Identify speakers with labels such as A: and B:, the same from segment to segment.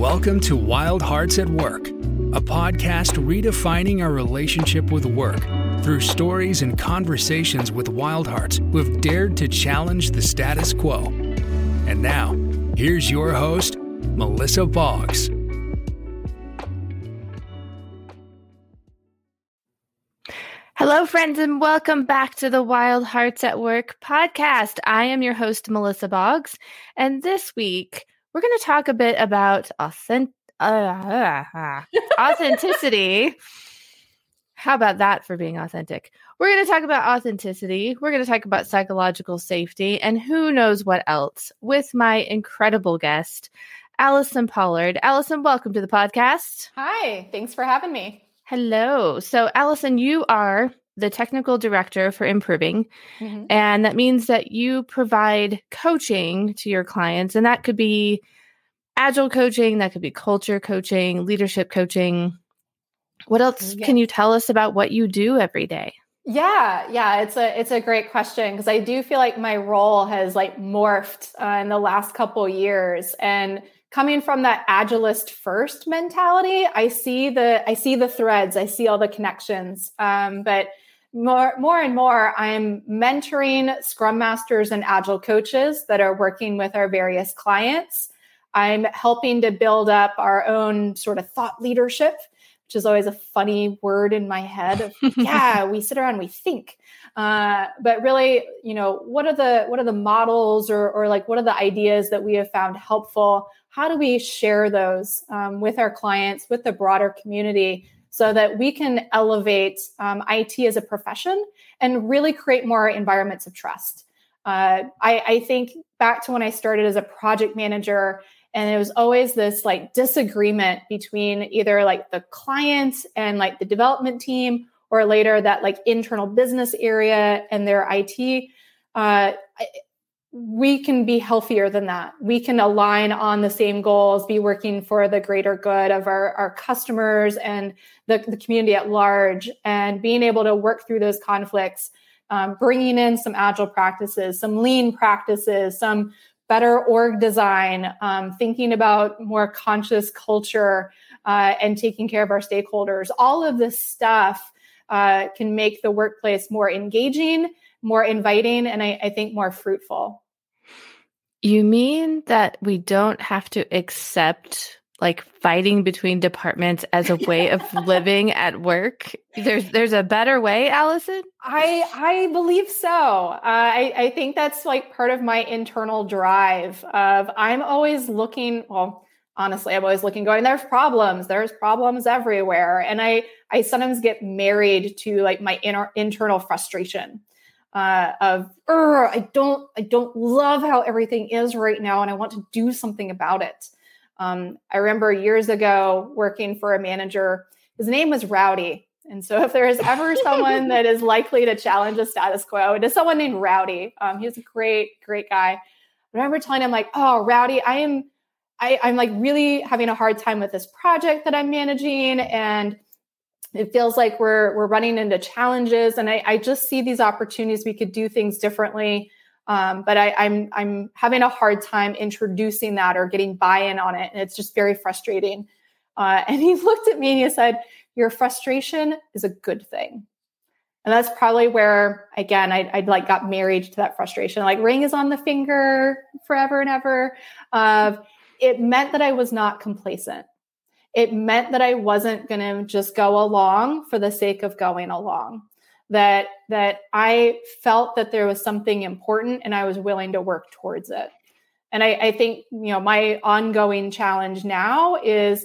A: Welcome to Wild Hearts at Work, a podcast redefining our relationship with work through stories and conversations with wild hearts who have dared to challenge the status quo. And now, here's your host, Melissa Boggs.
B: Hello, friends, and welcome back to the Wild Hearts at Work podcast. I am your host, Melissa Boggs, and this week we're going to talk a bit about authentic, uh, uh, authenticity. How about that for being authentic? We're going to talk about authenticity. We're going to talk about psychological safety and who knows what else with my incredible guest, Allison Pollard. Allison, welcome to the podcast.
C: Hi, thanks for having me.
B: Hello. So, Allison, you are the technical director for Improving. Mm-hmm. And that means that you provide coaching to your clients. And that could be agile coaching, that could be culture coaching, leadership coaching. What else yeah. can you tell us about what you do every day?
C: Yeah, yeah, it's a it's a great question because I do feel like my role has like morphed uh, in the last couple years and coming from that agilist first mentality i see the i see the threads i see all the connections um, but more more and more i'm mentoring scrum masters and agile coaches that are working with our various clients. I'm helping to build up our own sort of thought leadership which is always a funny word in my head of yeah we sit around we think. Uh, but really you know what are the what are the models or or like what are the ideas that we have found helpful? How do we share those um, with our clients with the broader community so that we can elevate um, IT as a profession and really create more environments of trust. Uh, I, I think back to when I started as a project manager, and it was always this like disagreement between either like the client and like the development team, or later that like internal business area and their IT. Uh, we can be healthier than that. We can align on the same goals, be working for the greater good of our, our customers and the, the community at large, and being able to work through those conflicts, um, bringing in some agile practices, some lean practices, some better org design, um, thinking about more conscious culture uh, and taking care of our stakeholders. All of this stuff uh, can make the workplace more engaging more inviting and I, I think more fruitful.
B: You mean that we don't have to accept like fighting between departments as a way of living at work? There's there's a better way allison?
C: I i believe so. Uh, i i think that's like part of my internal drive of i'm always looking well honestly i'm always looking going there's problems. There's problems everywhere. And i i sometimes get married to like my inner internal frustration uh, of I don't I don't love how everything is right now, and I want to do something about it. Um, I remember years ago working for a manager. His name was Rowdy, and so if there is ever someone that is likely to challenge the status quo, it is someone named Rowdy. Um, he was a great great guy. I remember telling him like, "Oh, Rowdy, I am." I, I'm like really having a hard time with this project that I'm managing, and it feels like we're we're running into challenges and I, I just see these opportunities we could do things differently um, but I, I'm I'm having a hard time introducing that or getting buy-in on it, and it's just very frustrating. Uh, and he looked at me and he said, "Your frustration is a good thing," and that's probably where again I I like got married to that frustration. Like ring is on the finger forever and ever. Uh, it meant that I was not complacent it meant that I wasn't going to just go along for the sake of going along. That that I felt that there was something important and I was willing to work towards it. And I, I think you know my ongoing challenge now is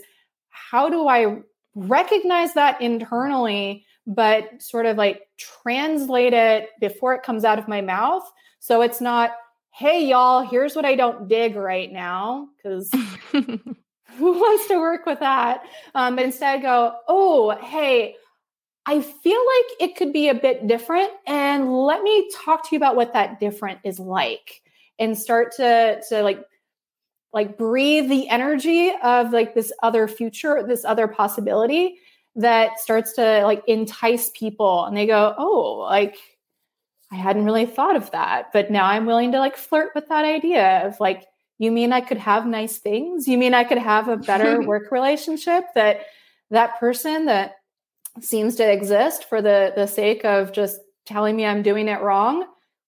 C: how do I recognize that internally, but sort of like translate it before it comes out of my mouth. So it's not, hey, y'all, here's what I don't dig right now. Because who wants to work with that? Um, but instead go, oh, hey, I feel like it could be a bit different. And let me talk to you about what that different is like and start to, to like, like breathe the energy of like this other future, this other possibility that starts to like entice people and they go, oh, like I hadn't really thought of that, but now I'm willing to like flirt with that idea of like you mean I could have nice things? You mean I could have a better work relationship that that person that seems to exist for the the sake of just telling me I'm doing it wrong,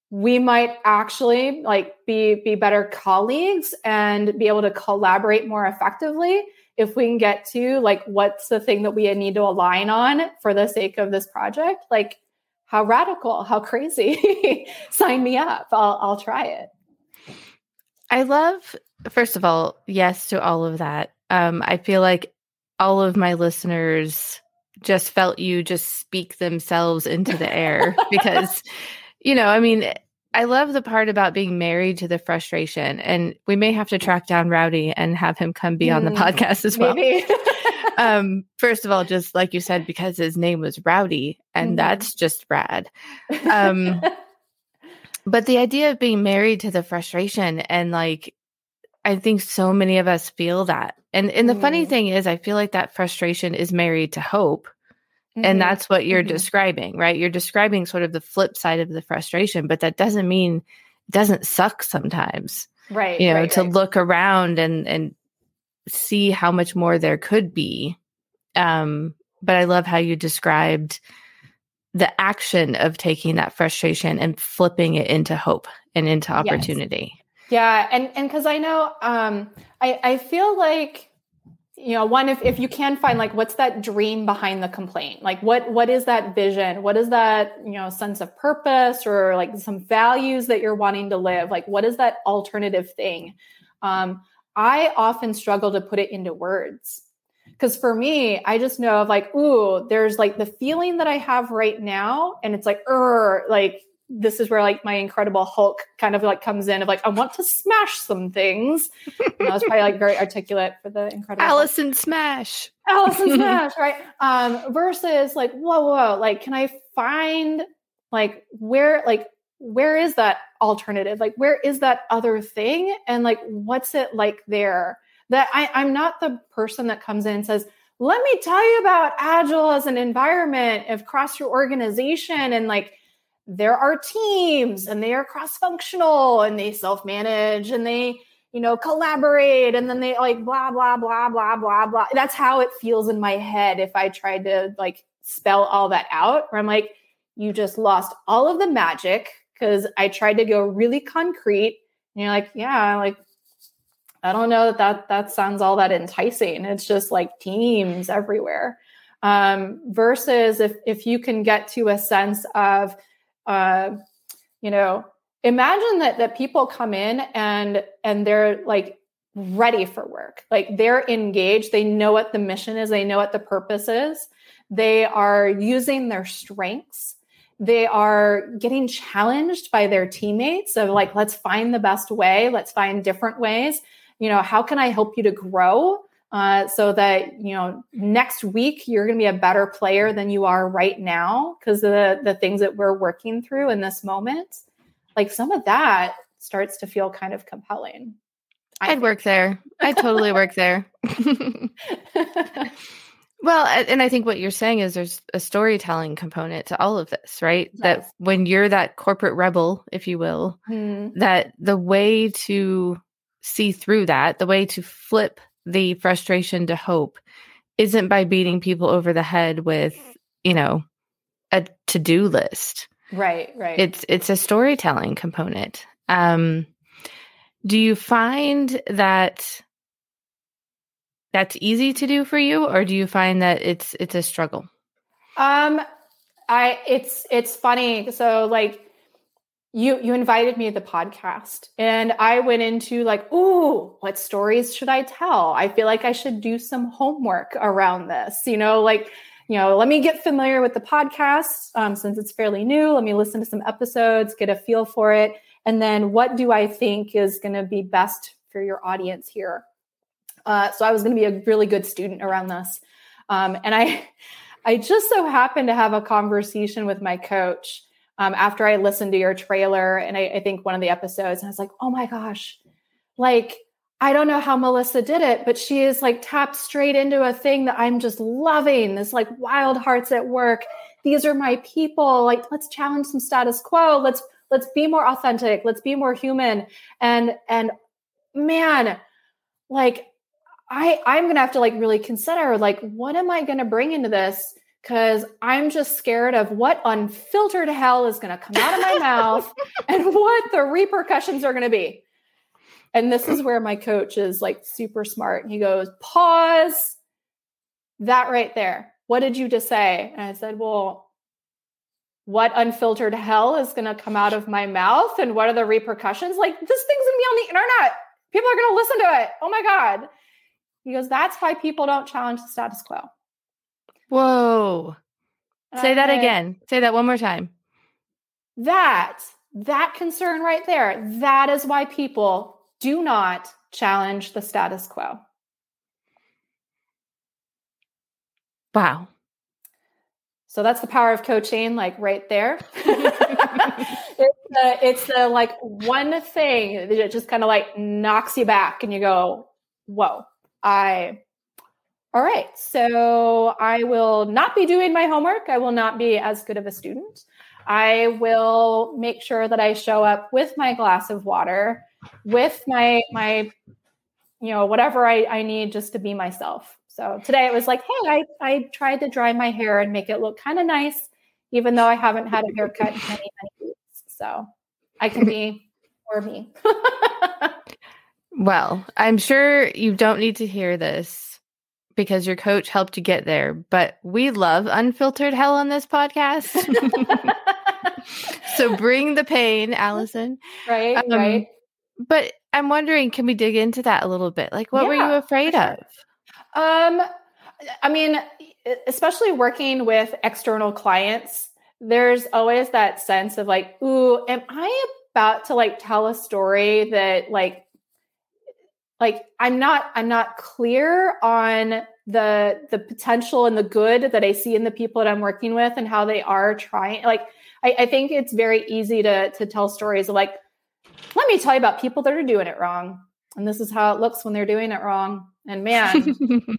C: we might actually like be be better colleagues and be able to collaborate more effectively if we can get to like what's the thing that we need to align on for the sake of this project? Like how radical how crazy. Sign me up. I'll, I'll try it
B: i love first of all yes to all of that um, i feel like all of my listeners just felt you just speak themselves into the air because you know i mean I love the part about being married to the frustration, and we may have to track down Rowdy and have him come be on the mm, podcast as well. um, first of all, just like you said, because his name was Rowdy, and mm-hmm. that's just rad. Um, but the idea of being married to the frustration, and like, I think so many of us feel that. And and the mm. funny thing is, I feel like that frustration is married to hope Mm-hmm. And that's what you're mm-hmm. describing, right? You're describing sort of the flip side of the frustration, but that doesn't mean it doesn't suck sometimes.
C: Right.
B: You know,
C: right,
B: to
C: right.
B: look around and and see how much more there could be. Um, but I love how you described the action of taking that frustration and flipping it into hope and into opportunity. Yes.
C: Yeah, and and because I know um I I feel like you know one if, if you can find like what's that dream behind the complaint? Like what what is that vision? What is that you know sense of purpose or like some values that you're wanting to live? Like what is that alternative thing? Um, i often struggle to put it into words because for me i just know of like ooh there's like the feeling that i have right now and it's like er like this is where like my incredible hulk kind of like comes in of like i want to smash some things. And i was probably like very articulate for the incredible
B: allison hulk. smash.
C: Allison smash right? Um versus like whoa whoa like can i find like where like where is that alternative? Like where is that other thing? And like what's it like there that I, i'm not the person that comes in and says let me tell you about agile as an environment across your organization and like there are teams and they are cross functional and they self manage and they you know collaborate and then they like blah blah blah blah blah blah. That's how it feels in my head if i tried to like spell all that out where i'm like you just lost all of the magic because i tried to go really concrete and you're like yeah like i don't know that that, that sounds all that enticing it's just like teams everywhere um, versus if if you can get to a sense of uh, you know, imagine that that people come in and and they're like ready for work. Like they're engaged, they know what the mission is, they know what the purpose is. They are using their strengths. They are getting challenged by their teammates of like, let's find the best way, let's find different ways. You know, how can I help you to grow? uh, so that you know next week you're going to be a better player than you are right now because the the things that we're working through in this moment like some of that starts to feel kind of compelling
B: I would work there i totally work there well and i think what you're saying is there's a storytelling component to all of this right yes. that when you're that corporate rebel if you will mm-hmm. that the way to see through that the way to flip the frustration to hope isn't by beating people over the head with, you know, a to-do list.
C: Right, right.
B: It's it's a storytelling component. Um do you find that that's easy to do for you or do you find that it's it's a struggle?
C: Um I it's it's funny. So like you you invited me to the podcast and i went into like ooh what stories should i tell? I feel like i should do some homework around this you know like you know let me get familiar with the podcast um, since it's fairly new. Let me listen to some episodes get a feel for it. And then what do i think is going to be best for your audience here? Uh, so i was going to be a really good student around this. Um, and i i just so happened to have a conversation with my coach um, after I listened to your trailer and I, I think one of the episodes, and I was like, oh my gosh, like I don't know how Melissa did it, but she is like tapped straight into a thing that I'm just loving. This like wild hearts at work. These are my people. Like let's challenge some status quo. Let's let's be more authentic. Let's be more human. And and man, like I I'm going to have to like really consider like what am I going to bring into this cuz I'm just scared of what unfiltered hell is going to come out of my mouth and what the repercussions are going to be. And this is where my coach is like super smart. He goes, "Pause. That right there. What did you just say?" And I said, "Well, what unfiltered hell is going to come out of my mouth and what are the repercussions? Like this thing's going to be on the internet. People are going to listen to it. Oh my god." He goes, "That's why people don't challenge the status quo."
B: Whoa. Say that again. Say that one more time.
C: That that concern right there. That is why people do not challenge the status quo.
B: Wow.
C: So that's the power of coaching, like right there. it's the it's the like one thing that just kind of like knocks you back, and you go, "Whoa, I." All right, so I will not be doing my homework. I will not be as good of a student. I will make sure that I show up with my glass of water, with my my, you know, whatever I, I need just to be myself. So today it was like, hey, I, I tried to dry my hair and make it look kind of nice, even though I haven't had a haircut in many, many weeks. So I can be more me.
B: Well, I'm sure you don't need to hear this because your coach helped you get there, but we love unfiltered hell on this podcast. so bring the pain, Allison.
C: right,
B: Um,
C: right.
B: But I'm wondering, can we dig into that a little bit? Like, what were you afraid
C: sure.
B: of?
C: Um, I mean, especially working with external clients, there's always that sense of like, ooh, am I about to like tell a story that like like I'm not I'm not clear on the the potential and the good that I see in the people that I'm working with and how they are trying like I, I think it's very easy to to tell stories of like, let me tell you about people that are doing it wrong. And this is how it looks when they're doing it wrong. And man,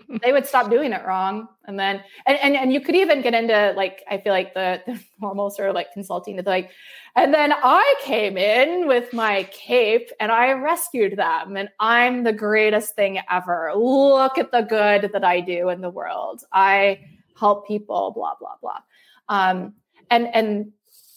C: they would stop doing it wrong. And then and, and and you could even get into like i feel like the, the normal sort of like consulting to like and then i came in with my cape and i rescued them. And i'm the greatest thing ever. Look at the good that i do in the world. I help people blah blah blah. Um and and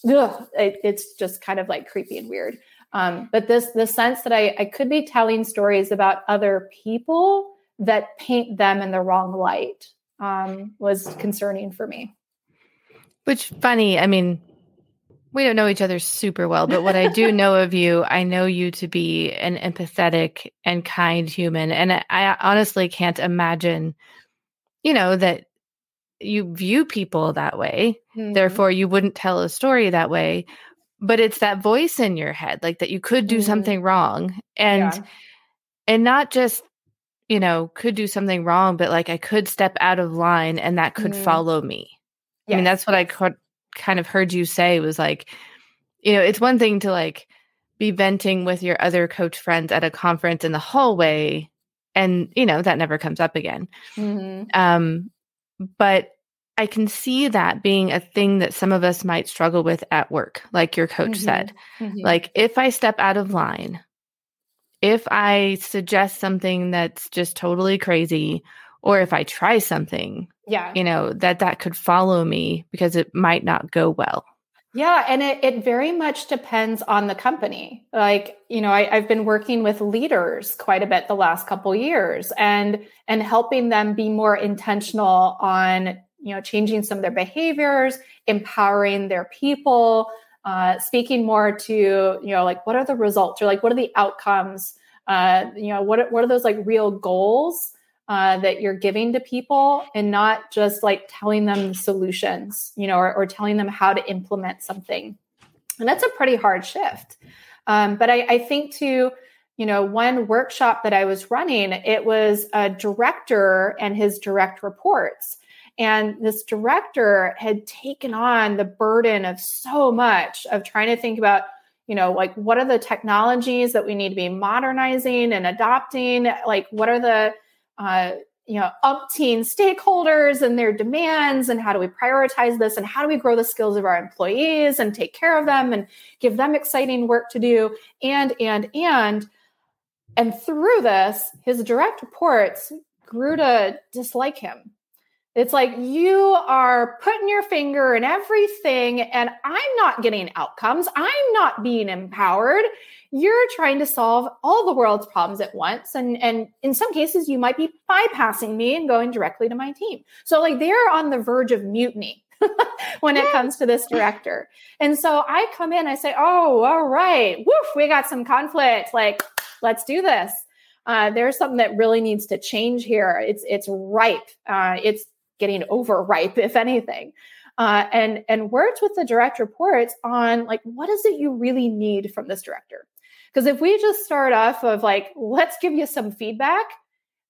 C: ugh, it, it's just kind of like creepy and weird. Um, but this the sense that I, I could be telling stories about other people that paint them in the wrong light um, was concerning for me.
B: Which funny, I mean, we don't know each other super well, but what I do know of you, I know you to be an empathetic and kind human. And I, I honestly can't imagine, you know, that you view people that way.
C: Mm-hmm.
B: Therefore, you wouldn't tell a story that way. But it's that voice in your head, like that you could do
C: Mhm.
B: something wrong. And
C: Yeah.
B: and not just you know could do something wrong but like i could step out of line and that could
C: Mhm.
B: follow me i mean that's what i co- kind of heard you say was like you know it's one thing to like be venting with your other coach friends at a conference in the hallway and you know that never comes up again
C: Mhm.
B: um but i can see that being a thing that some of us might struggle with at work like your coach
C: Mhm.
B: said
C: Mhm.
B: like if I step out of line, if I suggest something that's just totally crazy, or if I try something,
C: yeah.
B: you know, that that could follow me because it might not go well.
C: Yeah, and it, it very much depends on the company. Like, you know, I, I've been working with leaders quite a bit the last couple years and and helping them be more intentional on, you know, changing some of their behaviors, empowering their people, uh, speaking more to, you know, like what are the results or like what are the outcomes? Uh, you know, what what are those like real goals? uh, that you're giving to people and not just like telling them the solutions, you know, or, or telling them how to implement something. And that's a pretty hard shift. Um, but I, I think to, you know, one workshop that I was running, it was a director and his direct reports. And this director had taken on the burden of so much of trying to think about, you know, like what are the technologies that we need to be modernizing and adopting? Like, what are the, uh, you know, umpteen stakeholders and their demands, and how do we prioritize this, and how do we grow the skills of our employees and take care of them and give them exciting work to do, and and and And through this, his direct reports grew to dislike him. It's like you are putting your finger in everything, and I'm not getting outcomes. I'm not being empowered. You're trying to solve all the world's problems at once. And, and in some cases, you might be bypassing me and going directly to my team. So, like, they're on the verge of mutiny. when it comes to this director. And so I come in, I say, Oh, all right, woof, we got some conflict. Like, let's do this. Uh, there's something that really needs to change here. It's it's ripe. Uh, it's getting overripe, if anything. Uh, and and worked with the direct reports on like what is it you really need from this director? Because if we just start off of like let's give you some feedback,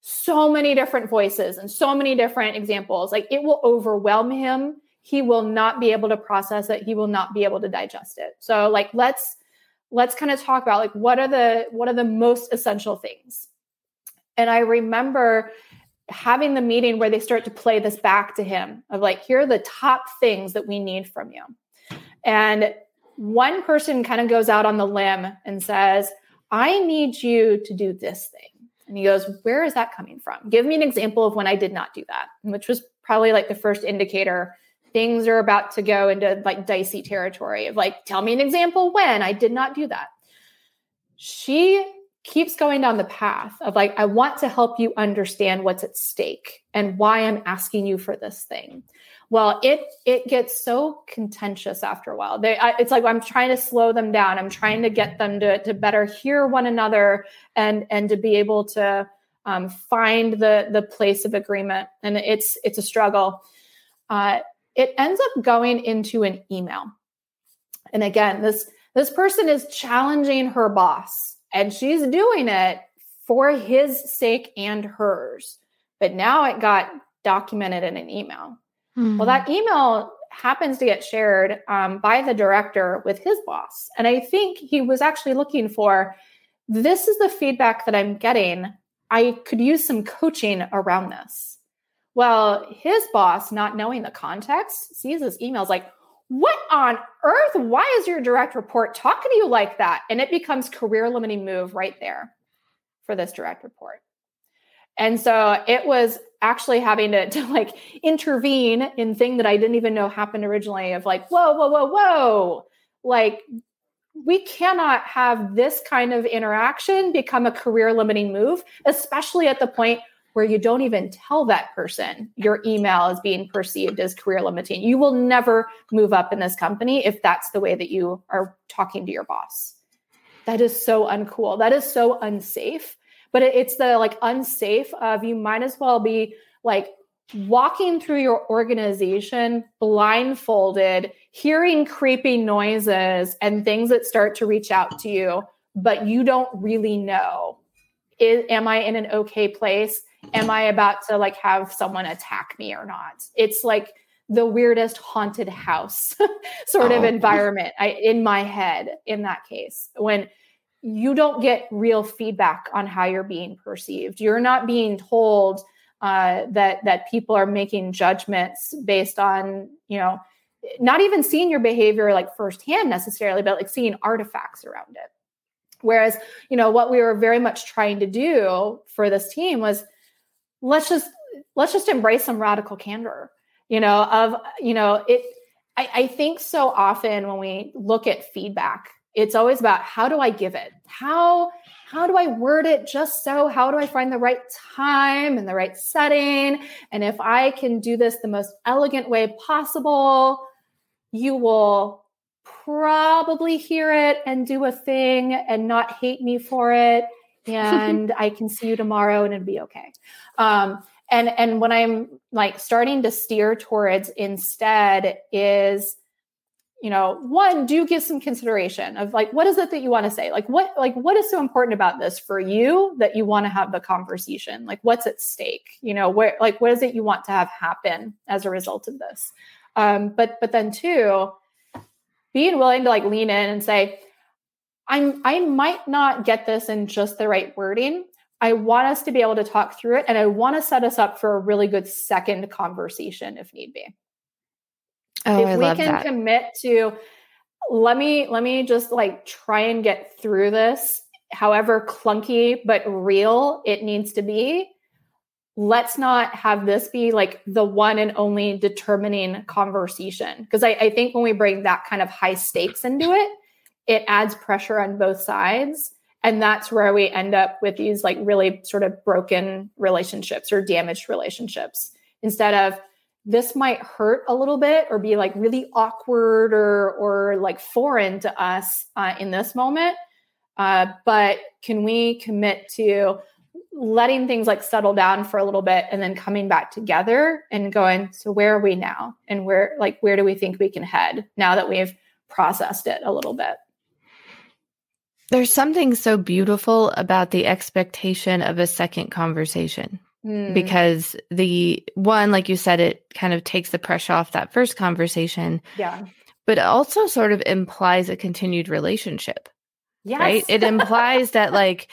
C: so many different voices and so many different examples, like it will overwhelm him. He will not be able to process it. He will not be able to digest it. So like let's let's kind of talk about like what are the what are the most essential things and i remember having the meeting where they start to play this back to him of like here are the top things that we need from you. And one person kind of goes out on the limb and says i need you to do this thing. And he goes where is that coming from? Give me an example of when i did not do that which was probably like the first indicator things are about to go into like dicey territory of like, tell me an example when I did not do that. She keeps going down the path of like, I want to help you understand what's at stake and why I'm asking you for this thing. Well, it it gets so contentious after a while. They, I, it's like I'm trying to slow them down. I'm trying to get them to to better hear one another and and to be able to um, find the the place of agreement. And it's it's a struggle. Uh, it ends up going into an email. And again, this this person is challenging her boss and she's doing it for his sake and hers. But now it got documented in an email. Mm-hmm. Well, that email happens to get shared um, by the director with his boss. And I think he was actually looking for this is the feedback that I'm getting. I could use some coaching around this. Well, his boss, not knowing the context, sees his emails like, what on earth? Why is your direct report talking to you like that? And it becomes career limiting move right there for this direct report. And so it was actually having to, to like intervene in thing that I didn't even know happened originally of like, whoa, whoa, whoa, whoa. Like we cannot have this kind of interaction become a career limiting move, especially at the point where you don't even tell that person your email is being perceived as career limiting. You will never move up in this company if that's the way that you are talking to your boss. That is so uncool. That is so unsafe. But it's the like unsafe of you might as well be like walking through your organization blindfolded, hearing creepy noises and things that start to reach out to you, but you don't really know. Is, am I in an okay place? Am I about to like have someone attack me or not? It's like the weirdest haunted house sort oh. of environment I, in my head in that case when you don't get real feedback on how you're being perceived. You're not being told uh, that that people are making judgments based on you know not even seeing your behavior like firsthand necessarily, but like seeing artifacts around it. Whereas, you know, what we were very much trying to do for this team was let's just let's just embrace some radical candor you know of you know it I, I think so often when we look at feedback it's always about how do i give it? How how do i word it just so? How do i find the right time and the right setting? And if i can do this the most elegant way possible you will probably hear it and do a thing and not hate me for it and I can see you tomorrow and it'll be okay. Um, and and when I'm like starting to steer towards instead is you know one do give some consideration of like what is it that you want to say? Like what like what is so important about this for you that you want to have the conversation? Like what's at stake? You know where like what is it you want to have happen as a result of this? Um but but then two being willing to like lean in and say I'm I might not get this in just the right wording. I want us to be able to talk through it and I want to set us up for a really good second conversation if need be. Oh, if I we can that. commit to let me let me just like try and get through this however clunky but real it needs to be let's not have this be like the one and only determining conversation because I, I think when we bring that kind of high stakes into it it adds pressure on both sides. And that's where we end up with these like really sort of broken relationships or damaged relationships. Instead of this might hurt a little bit or be like really awkward or or like foreign to us uh, in this moment uh, but can we commit to letting things like settle down for a little bit and then coming back together and going so where are we now? And where like where do we think we can head now that we've processed it a little bit
B: there's something so beautiful about the expectation of a second conversation mm. because the one, like you said, it kind of takes the pressure off that first conversation.
C: Yeah.
B: But it also sort of implies a continued relationship.
C: Yes.
B: Right. It implies that, like,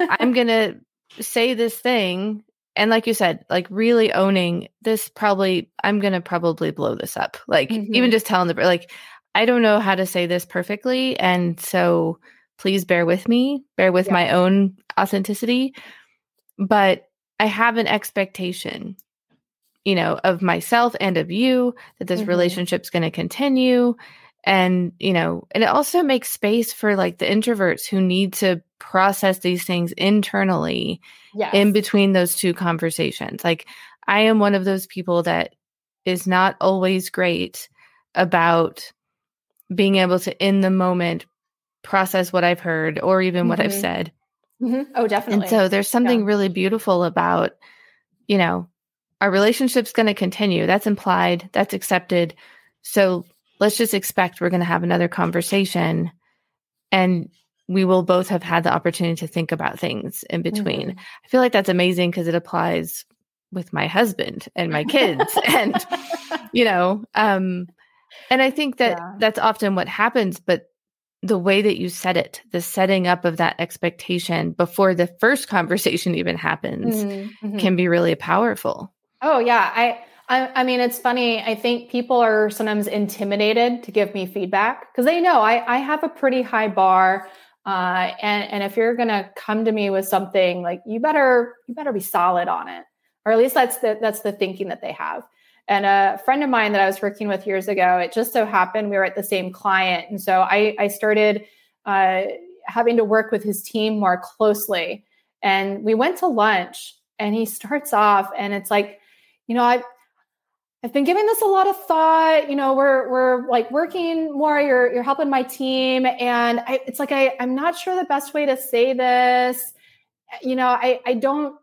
B: I'm going to say this thing. And like you said, like really owning this, probably, I'm going to probably blow this up. Like, mm-hmm. even just telling the, like, I don't know how to say this perfectly. And so, please bear with me, bear with yeah. my own authenticity. But I have an expectation, you know, of myself and of you that this mm-hmm. relationship's going to continue. And, you know, and it also makes space for like the introverts who need to process these things internally yes. in between those two conversations. Like, I am one of those people that is not always great about being able to, in the moment, process what I've heard or even mm-hmm. what I've mm-hmm. said.
C: Mm-hmm. Oh, definitely.
B: And so there's something yeah. really beautiful about, you know, our relationship's going to continue. That's implied, that's accepted. So let's just expect we're going to have another conversation and we will both have had the opportunity to think about things in between. Mm-hmm. I feel like that's amazing because it applies with my husband and my kids and you know um and I think that yeah. that's often what happens but the way that you said it, the setting up of that expectation before the first conversation even happens mm-hmm, mm-hmm. can be really powerful.
C: Oh yeah, I, I I mean it's funny. I think people are sometimes intimidated to give me feedback because they know I I have a pretty high bar. Uh, and and if you're gonna come to me with something like you better you better be solid on it, or at least that's the that's the thinking that they have. And a friend of mine that I was working with years ago, it just so happened we were at the same client. And so I, I started uh, having to work with his team more closely. And we went to lunch and he starts off and it's like, you know, I've, I've been giving this a lot of thought. You know, we're we're like working more. You're you're helping my team, and I, it's like I I'm not sure the best way to say this. You know, I I don't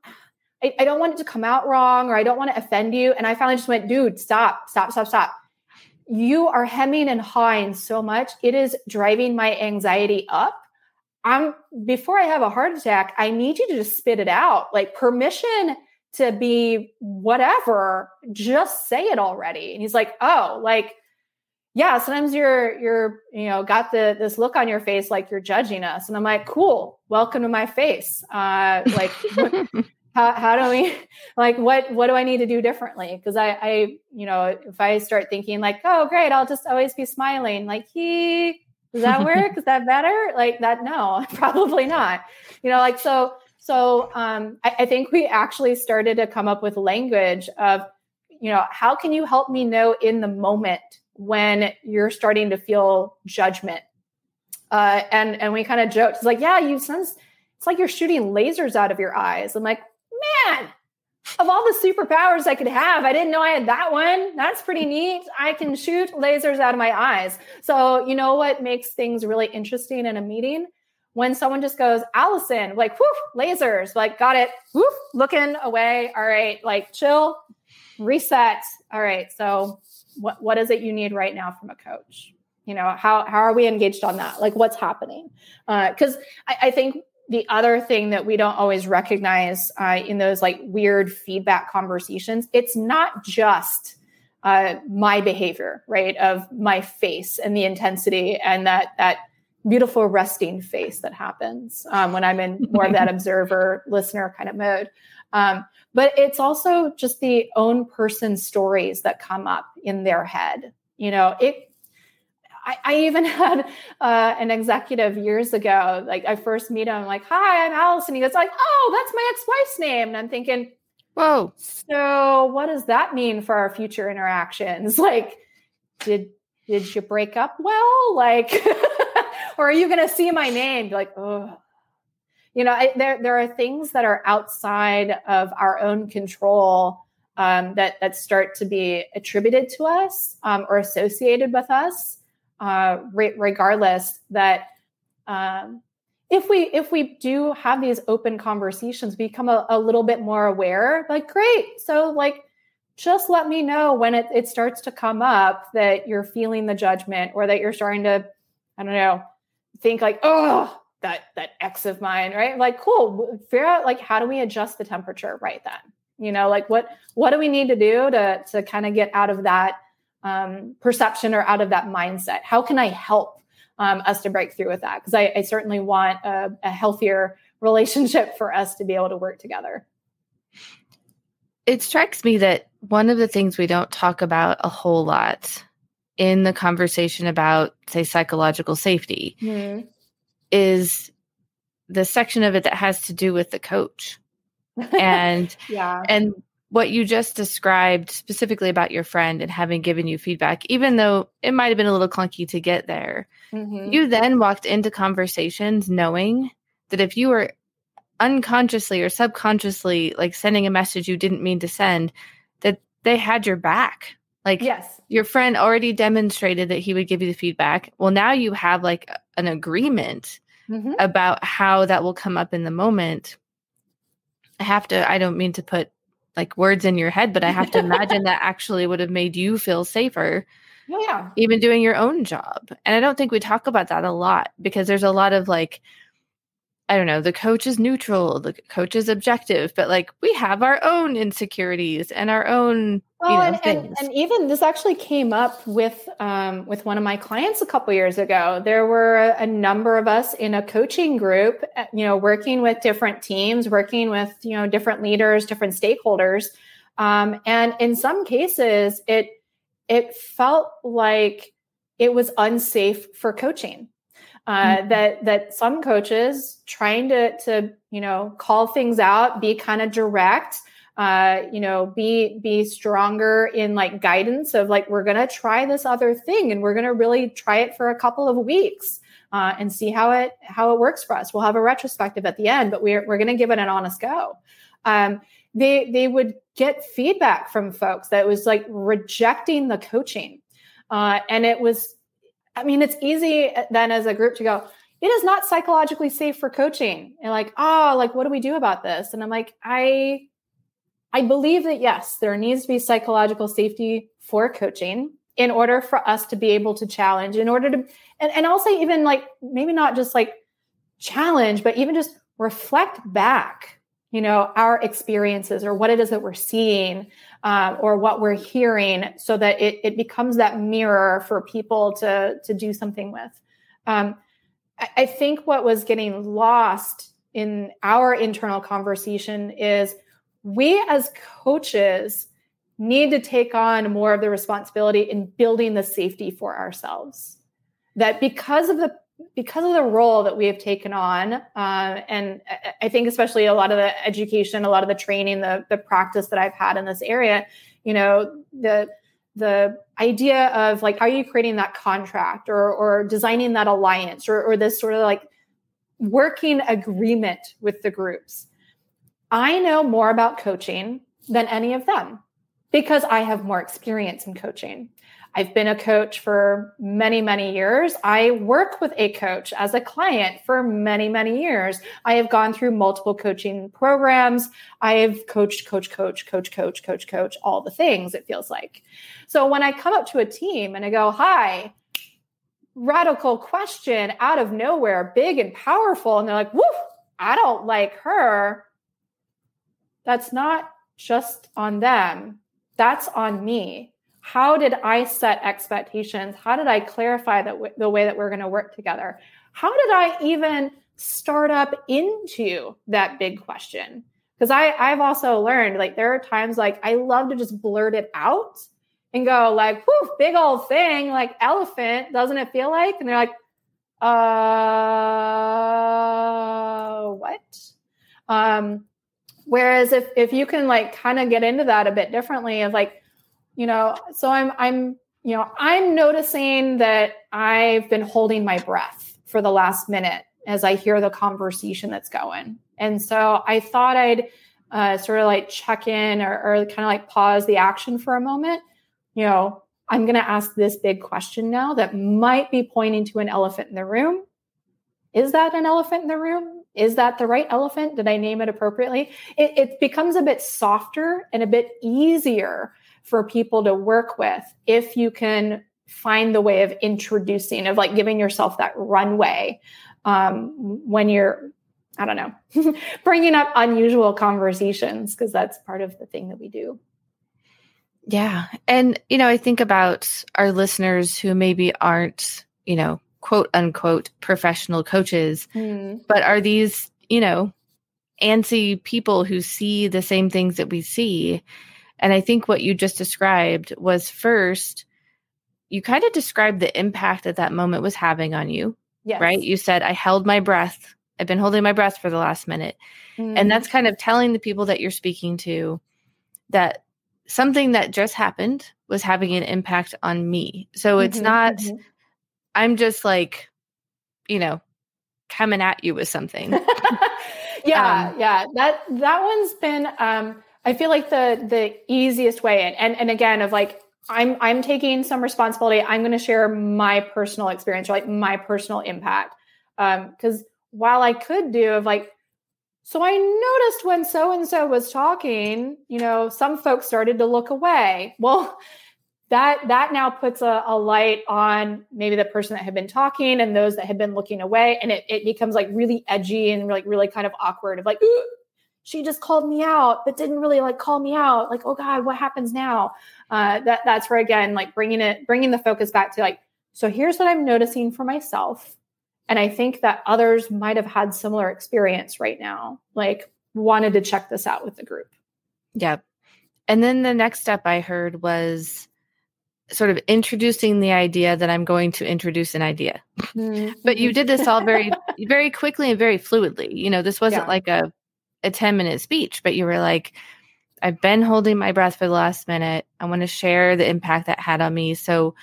C: I, I don't want it to come out wrong or I don't want to offend you. And I finally just went, dude, stop, stop, stop, stop. You are hemming and hawing so much. It is driving my anxiety up. I'm before I have a heart attack, I need you to just spit it out. Like permission to be whatever, just say it already. And he's like, oh, like, yeah, sometimes you're you're, you know, got the this look on your face like you're judging us. And I'm like, cool, welcome to my face. Uh like how, how do we like what what do i need to do differently? Because I, I you know if i start thinking like oh great i'll just always be smiling like he does that work? Is that better? Like that no probably not. You know like so so um, I, I think we actually started to come up with language of you know how can you help me know in the moment when you're starting to feel judgment? Uh, and and we kind of joked it's like yeah you sense it's like you're shooting lasers out of your eyes. I'm like man, of all the superpowers I could have, I didn't know I had that one. That's pretty neat. I can shoot lasers out of my eyes. So, you know what makes things really interesting in a meeting? When someone just goes, Allison, like, whoo, lasers, like, got it, whoo, looking away. All right, like, chill, reset. All right, so what, what is it you need right now from a coach? You know, how, how are we engaged on that? Like, what's happening? Because uh, I, I think the other thing that we don't always recognize uh, in those like weird feedback conversations it's not just uh, my behavior right of my face and the intensity and that that beautiful resting face that happens um, when i'm in more of that observer listener kind of mode. Um, but it's also just the own person stories that come up in their head. You know it I, I even had uh, an executive years ago. Like I first meet him, like, "Hi, I'm Allison." He goes, "Like, oh, that's my ex-wife's name," and I'm thinking,
B: "Whoa,
C: so what does that mean for our future interactions? Like, did did you break up well? Like, or are you going to see my name? Be like, oh." You know, I, there there are things that are outside of our own control um, that that start to be attributed to us um, or associated with us, uh, re- regardless. That um, if we if we do have these open conversations, become a, a, little bit more aware. Like, great, so like, just let me know when it, it starts to come up that you're feeling the judgment or that you're starting to, I don't know, think like, oh, that that ex of mine, right? Like, cool. Figure out like how do we adjust the temperature right then you know like what what do we need to do to to kind of get out of that um, perception or out of that mindset. How can i help um, us to break through with that? Because I, I, certainly want a, a healthier relationship for us to be able to work together.
B: It strikes me that one of the things we don't talk about a whole lot in the conversation about say psychological safety mm-hmm. is the section of it that has to do with the coach. And
C: yeah.
B: and what you just described specifically about your friend and having given you feedback even though it might have been a little clunky to get there. Mm-hmm. you then walked into conversations knowing that if you were unconsciously or subconsciously like sending a message you didn't mean to send that they had your back. Like
C: yes.
B: your friend already demonstrated that he would give you the feedback. Well now you have like an agreement mm-hmm. about how that will come up in the moment. I have to, I don't mean to put like words in your head, but I have to imagine that actually would have made you feel safer.
C: Yeah.
B: Even doing your own job. And I don't think we talk about that a lot because there's a lot of like, I don't know, the coach is neutral, the coach is objective, but like we have our own insecurities and our own well, you know,
C: and, and, and, even this actually came up with um, with one of my clients a couple years ago. There were a, number of us in a coaching group, uh, you know, working with different teams, working with you know different leaders, different stakeholders, um, and in some cases, it it felt like it was unsafe for coaching. Uh, mm-hmm. That that some coaches trying to to you know call things out, be kind of direct uh, you know, be be stronger in like guidance of like we're gonna try this other thing and we're gonna really try it for a couple of weeks uh, and see how it how it works for us. We'll have a retrospective at the end, but we're we're gonna give it an honest go. Um, they they would get feedback from folks that was like rejecting the coaching, uh, and it was, I mean, it's easy uh, then as a group to go. It is not psychologically safe for coaching. And like, oh, like, what do we do about this? And I'm like, I I believe that yes, there needs to be psychological safety for coaching in order for us to be able to challenge, in order to, and, and say even like maybe not just like challenge, but even just reflect back, you know, our experiences or what it is that we're seeing um, or what we're hearing so that it, it becomes that mirror for people to, to do something with. Um, I, I think what was getting lost in our internal conversation is we as coaches need to take on more of the responsibility in building the safety for ourselves that because of the because of the role that we have taken on uh, and i think especially a lot of the education a lot of the training the, the practice that i've had in this area you know the the idea of like how are you creating that contract or or designing that alliance or, or this sort of like working agreement with the groups I know more about coaching than any of them because I have more experience in coaching. I've been a coach for many, many years. I work with a coach as a client for many, many years. I have gone through multiple coaching programs. I have coached, coach, coach, coach, coach, coach, coach, all the things it feels like. So when I come up to a team and I go, Hi, radical question out of nowhere, big and powerful, and they're like, Woof, I don't like her that's not just on them, that's on me. How did I set expectations? How did I clarify that w- the way that we're going to work together? How did I even start up into that big question? Because I I've also learned like there are times like I love to just blurt it out and go like, whoo, big old thing, like elephant, doesn't it feel like? And they're like, uh, what? Um, whereas if if you can like kind of get into that a bit differently of like, you know, so I'm I'm you know I'm noticing that I've been holding my breath for the last minute as I hear the conversation that's going, and so I thought I'd uh, sort of like check in or, or kind of like pause the action for a moment. You know, I'm going to ask this big question now that might be pointing to an elephant in the room. Is that an elephant in the room? Is that the right elephant? Did I name it appropriately? It, it becomes a bit softer and a bit easier for people to work with if you can find the way of introducing, of like giving yourself that runway um, when you're, I don't know, bringing up unusual conversations, because that's part of the thing that we do.
B: Yeah. And, you know, I think about our listeners who maybe aren't, you know, quote unquote professional coaches, mm. but are these, you know, antsy people who see the same things that we see. And I think what you just described was first, you kind of described the impact that that moment was having on you. Yes. Right. You said, I held my breath. I've been holding my breath for the last minute. Mm. And that's kind of telling the people that you're speaking to that something that just happened was having an impact on me. So it's mm-hmm, not, mm-hmm. I'm just like, you know, coming at you with something.
C: yeah, um, yeah. That that one's been um I feel like the the easiest way and and, and again of like I'm I'm taking some responsibility. I'm going to share my personal experience or like my personal impact. Um cuz while I could do of like so I noticed when so and so was talking, you know, some folks started to look away. Well, that that now puts a, a, light on maybe the person that had been talking and those that had been looking away, and it, it becomes like really edgy and like really kind of awkward. Of like, she just called me out, but didn't really like call me out. Like, oh God, what happens now? Uh, that that's where again, like bringing it, bringing the focus back to like, so here's what I'm noticing for myself and I think that others might have had similar experience right now, like wanted to check this out with the group.
B: Yep. And then the next step I heard was sort of introducing the idea that I'm going to introduce an idea. Mm-hmm. but you did this all very, very quickly and very fluidly. You know, this wasn't yeah. like a, a 10 minute speech, but you were like, I've been holding my breath for the last minute. I want to share the impact that had on me. So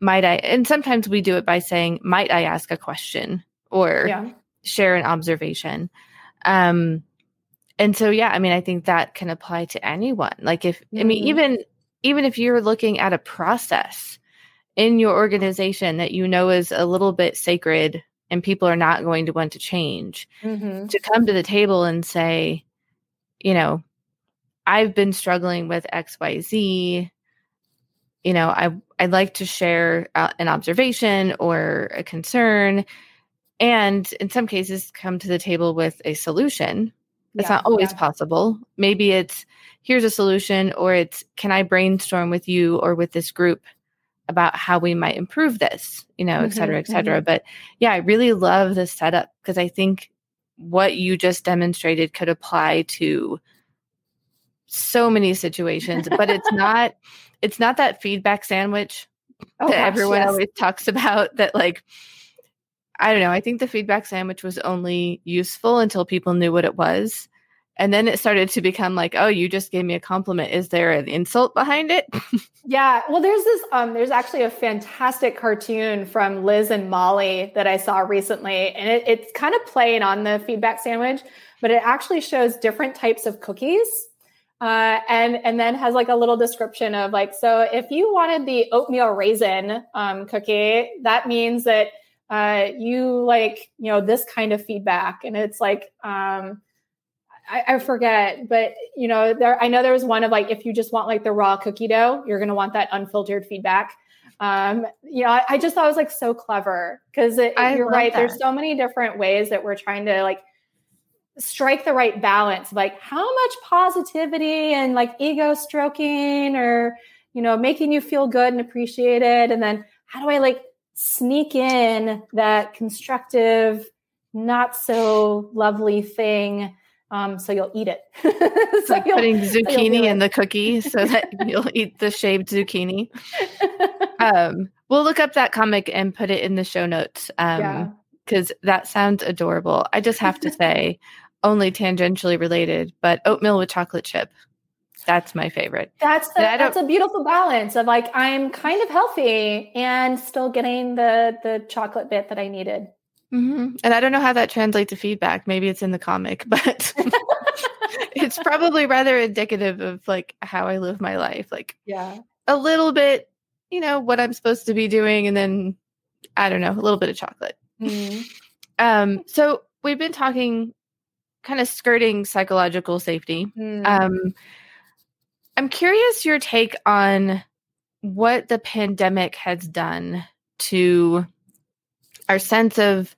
B: might I, and sometimes we do it by saying, might I ask a question or yeah. share an observation? Um, and so, yeah, I mean, I think that can apply to anyone. Like if, mm-hmm. I mean, mm-hmm. even, even if you're looking at a process in your organization that you know is a little bit sacred and people are not going to want to change, mm-hmm. to come to the table and say, you know, I've been struggling with XYZ you know, I I'd like to share uh, an observation or a concern, and in some cases, come to the table with a solution. It's yeah, not always yeah. possible. Maybe it's here's a solution, or it's can I brainstorm with you or with this group about how we might improve this, you know, et cetera, et mm-hmm, cetera. Mm-hmm. But yeah, I really love the setup because I think what you just demonstrated could apply to so many situations, but it's not it's not that feedback sandwich oh, that gosh, everyone yes. always talks about that like I don't know. I think the feedback sandwich was only useful until people knew what it was. And then it started to become like, oh, you just gave me a compliment. Is there an insult behind it?
C: yeah. Well, there's this, um, there's actually a fantastic cartoon from Liz and Mollie that I saw recently. And it, it's kind of playing on the feedback sandwich, but it actually shows different types of cookies uh, and and then has like a little description of like so if you wanted the oatmeal raisin um, cookie that means that uh, you like you know this kind of feedback and it's like um, I, I, forget but you know there i know there was one of like if you just want like the raw cookie dough you're going to want that unfiltered feedback um, you know I, I just thought it was like so clever because you're right that. there's so many different ways that we're trying to like strike the right balance like how much positivity and like ego stroking or you know making you feel good and appreciated and then how do i like sneak in that constructive not so lovely thing Um, so you'll eat it.
B: so like putting zucchini so in the cookie so that you'll eat the shaved zucchini. Um, we'll look up that comic and put it in the show notes. Um, yeah because that sounds adorable. I just have to say, only tangentially related, but oatmeal with chocolate chip. That's my favorite.
C: That's the, that's a beautiful balance of like I'm kind of healthy and still getting the the chocolate bit that I needed.
B: Mm-hmm. And I don't know how that translates to feedback. Maybe it's in the comic, but it's probably rather indicative of like how I live my life. Like,
C: yeah,
B: a little bit, you know, what I'm supposed to be doing, and then I don't know, a little bit of chocolate. Mm-hmm. Um, so we've been talking, kind of skirting psychological safety. Mm. Um, I'm curious your take on what the pandemic has done to our sense of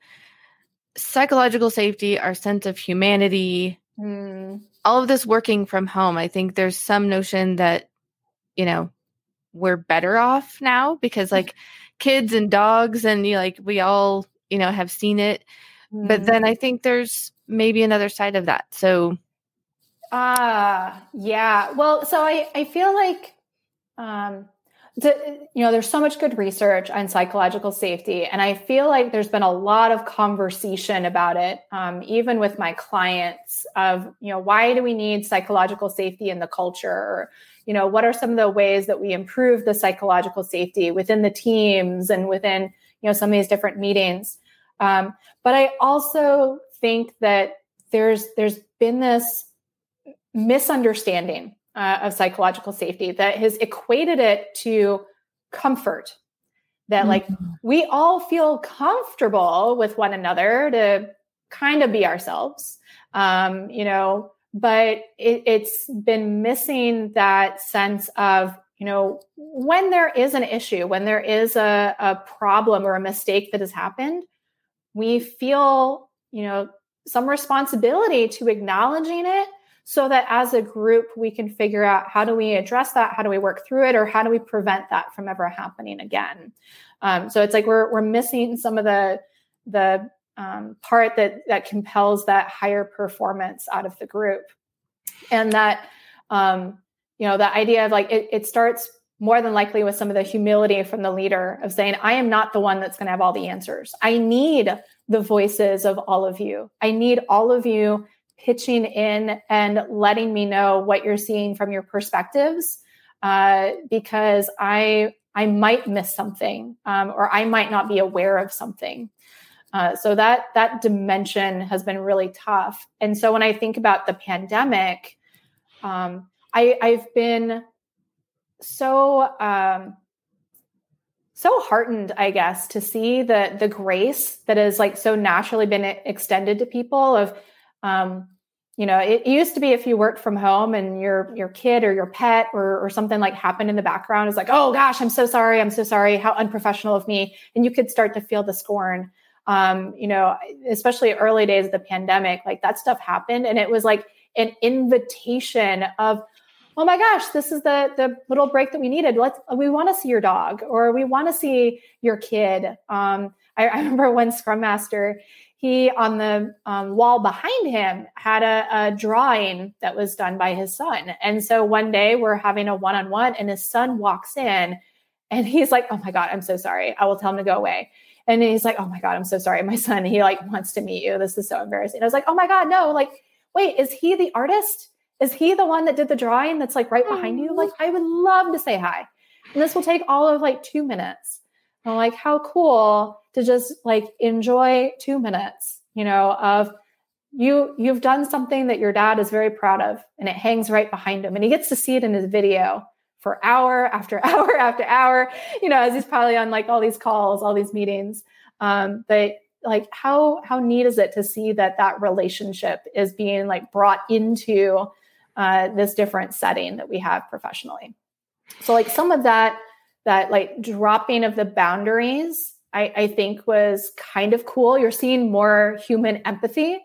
B: psychological safety, our sense of humanity, mm. all of this working from home. I think there's some notion that, you know, we're better off now because like kids and dogs and you know, like we all you know have seen it mm. but then i think there's maybe another side of that so
C: ah uh, yeah well so i i feel like um you know there's so much good research on psychological safety and i feel like there's been a lot of conversation about it um, even with my clients of you know why do we need psychological safety in the culture? Or you know what are some of the ways that we improve the psychological safety within the teams and within you know some of these different meetings? Um, but I also think that there's there's been this misunderstanding uh, of psychological safety that has equated it to comfort. That mm-hmm. like we all feel comfortable with one another to kind of be ourselves, um, you know. But it, it's been missing that sense of you know when there is an issue when there is a, a problem or a mistake that has happened we feel, you know, some responsibility to acknowledging it so that as a group we can figure out how do we address that how do we work through it or how do we prevent that from ever happening again um, so it's like we're, we're missing some of the the um, part that that compels that higher performance out of the group and that um, you know the idea of like it, it starts more than likely with some of the humility from the leader of saying, I am not the one that's going to have all the answers. I need the voices of all of you. I need all of you pitching in and letting me know what you're seeing from your perspectives, uh, because I I might miss something, um, or I might not be aware of something. Uh, so that that dimension has been really tough. And so when I think about the pandemic, um, I, I've been so um, so heartened, I guess, to see the the grace that has like so naturally been extended to people. Of um, you know, it used to be if you worked from home and your your kid or your pet or or something like happened in the background is like, oh gosh, I'm so sorry, I'm so sorry, how unprofessional of me, and you could start to feel the scorn. Um, you know, especially early days of the pandemic, like that stuff happened, and it was like an invitation of oh my gosh, this is the the little break that we needed. Let's we want to see your dog or we want to see your kid. Um, I, I, remember one scrum master, he on the um, wall behind him had a, a drawing that was done by his son. And so one day we're having a one on one, and his son walks in, and he's like, "Oh my god, I'm so sorry. I will tell him to go away." And he's like, "Oh my god, I'm so sorry. My son, he like wants to meet you. This is so embarrassing." I was like, "Oh my god, no! Like, wait, is he the artist?" Is he the one that did the drawing that's like right behind you? Like, I would love to say hi. And this will take all of like two minutes. I'm like, how cool to just like enjoy two minutes, you know, of you you've done something that your dad is very proud of and it hangs right behind him and he gets to see it in his video for hour after hour after hour you know as he's probably on like all these calls all these meetings um but like how how neat is it to see that that relationship is being like brought into uh, this different setting that we have professionally. So like some of that that like dropping of the boundaries, I, I think was kind of cool. You're seeing more human empathy,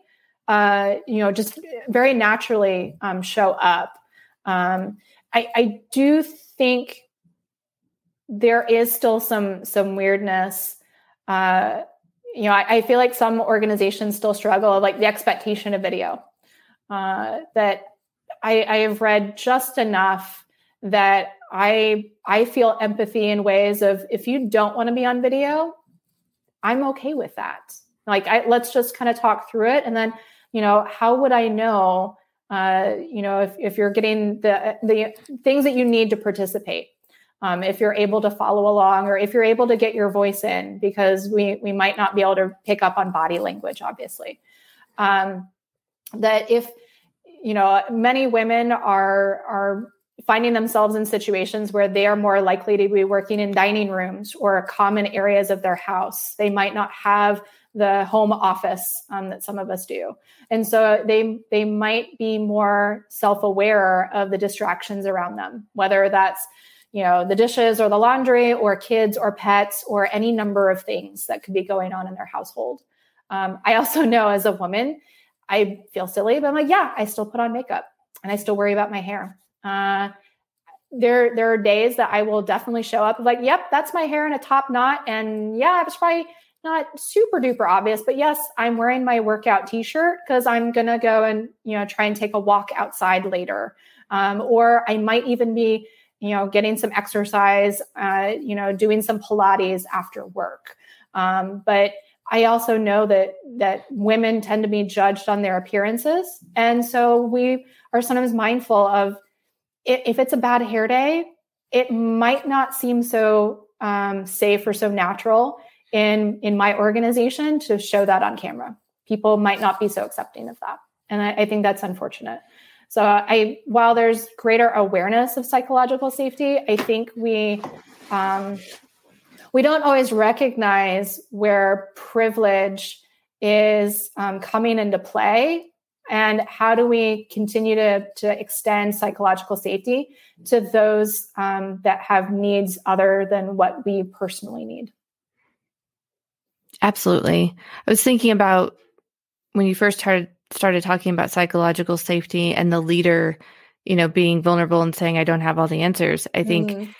C: uh, you know, just very naturally um, show up. Um, I, I do think there is still some some weirdness. Uh, you know, I, I, feel like some organizations still struggle like the expectation of video uh, that I, I have read just enough that I I feel empathy in ways of if you don't want to be on video, I'm okay with that. Like I let's just kind of talk through it and then, you know, how would I know uh, you know, if, if you're getting the the things that you need to participate, um, if you're able to follow along, or if you're able to get your voice in, because we we might not be able to pick up on body language, obviously. Um, that if you know, many women are are finding themselves in situations where they are more likely to be working in dining rooms or common areas of their house. They might not have the home office um, that some of us do. And so they they might be more self-aware of the distractions around them whether that's you know the dishes or the laundry or kids or pets or any number of things that could be going on in their household. Um, i also know as a woman i feel silly but i'm like yeah i still put on makeup and i still worry about my hair uh, there there are days that i will definitely show up like yep that's my hair in a top knot and yeah it's probably not super duper obvious, but yes, I'm wearing my workout t-shirt because I'm gonna go and you know try and take a walk outside later, um, or I might even be you know getting some exercise, uh, you know doing some Pilates after work. Um, but I also know that that women tend to be judged on their appearances, and so we are sometimes mindful of if it's a bad hair day, it might not seem so um, safe or so natural in in my organization to show that on camera. People might not be so accepting of that, and I, I think that's unfortunate. So I, while there's greater awareness of psychological safety, I think we um, we don't always recognize where privilege is um, coming into play and how do we continue to, to extend psychological safety to those um, that have needs other than what we personally need
B: Absolutely. I was thinking about when you first started started talking about psychological safety and the leader, you know, being vulnerable and saying I don't have all the answers. I think mm.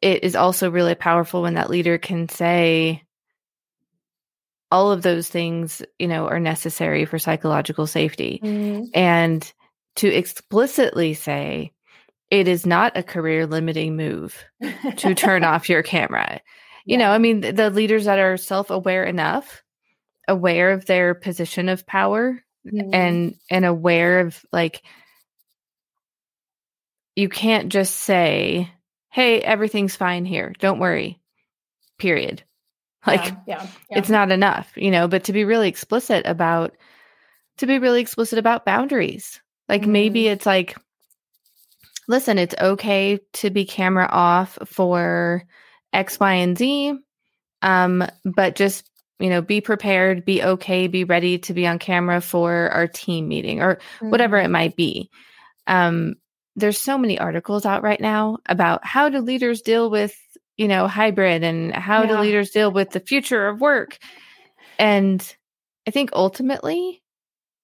B: it is also really powerful when that leader can say all of those things, you know, are necessary for psychological safety. Mm. And to explicitly say it is not a career limiting move to turn off your camera you know, I mean, the, the leaders that are self aware enough, aware of their position of power, mm-hmm. and and aware of like, you can't just say, "Hey, everything's fine here. Don't worry." Period. Like, yeah, yeah, yeah. it's not enough, you know. But to be really explicit about, to be really explicit about boundaries. Like mm-hmm. maybe it's like, listen, it's okay to be camera off for X, Y, and Z. Um, but just you know, be prepared, be okay, be ready to be on camera for our team meeting or mm-hmm. whatever it might be. Um, there's so many articles out right now about how do leaders deal with you know hybrid and how yeah. do leaders deal with the future of work and i think ultimately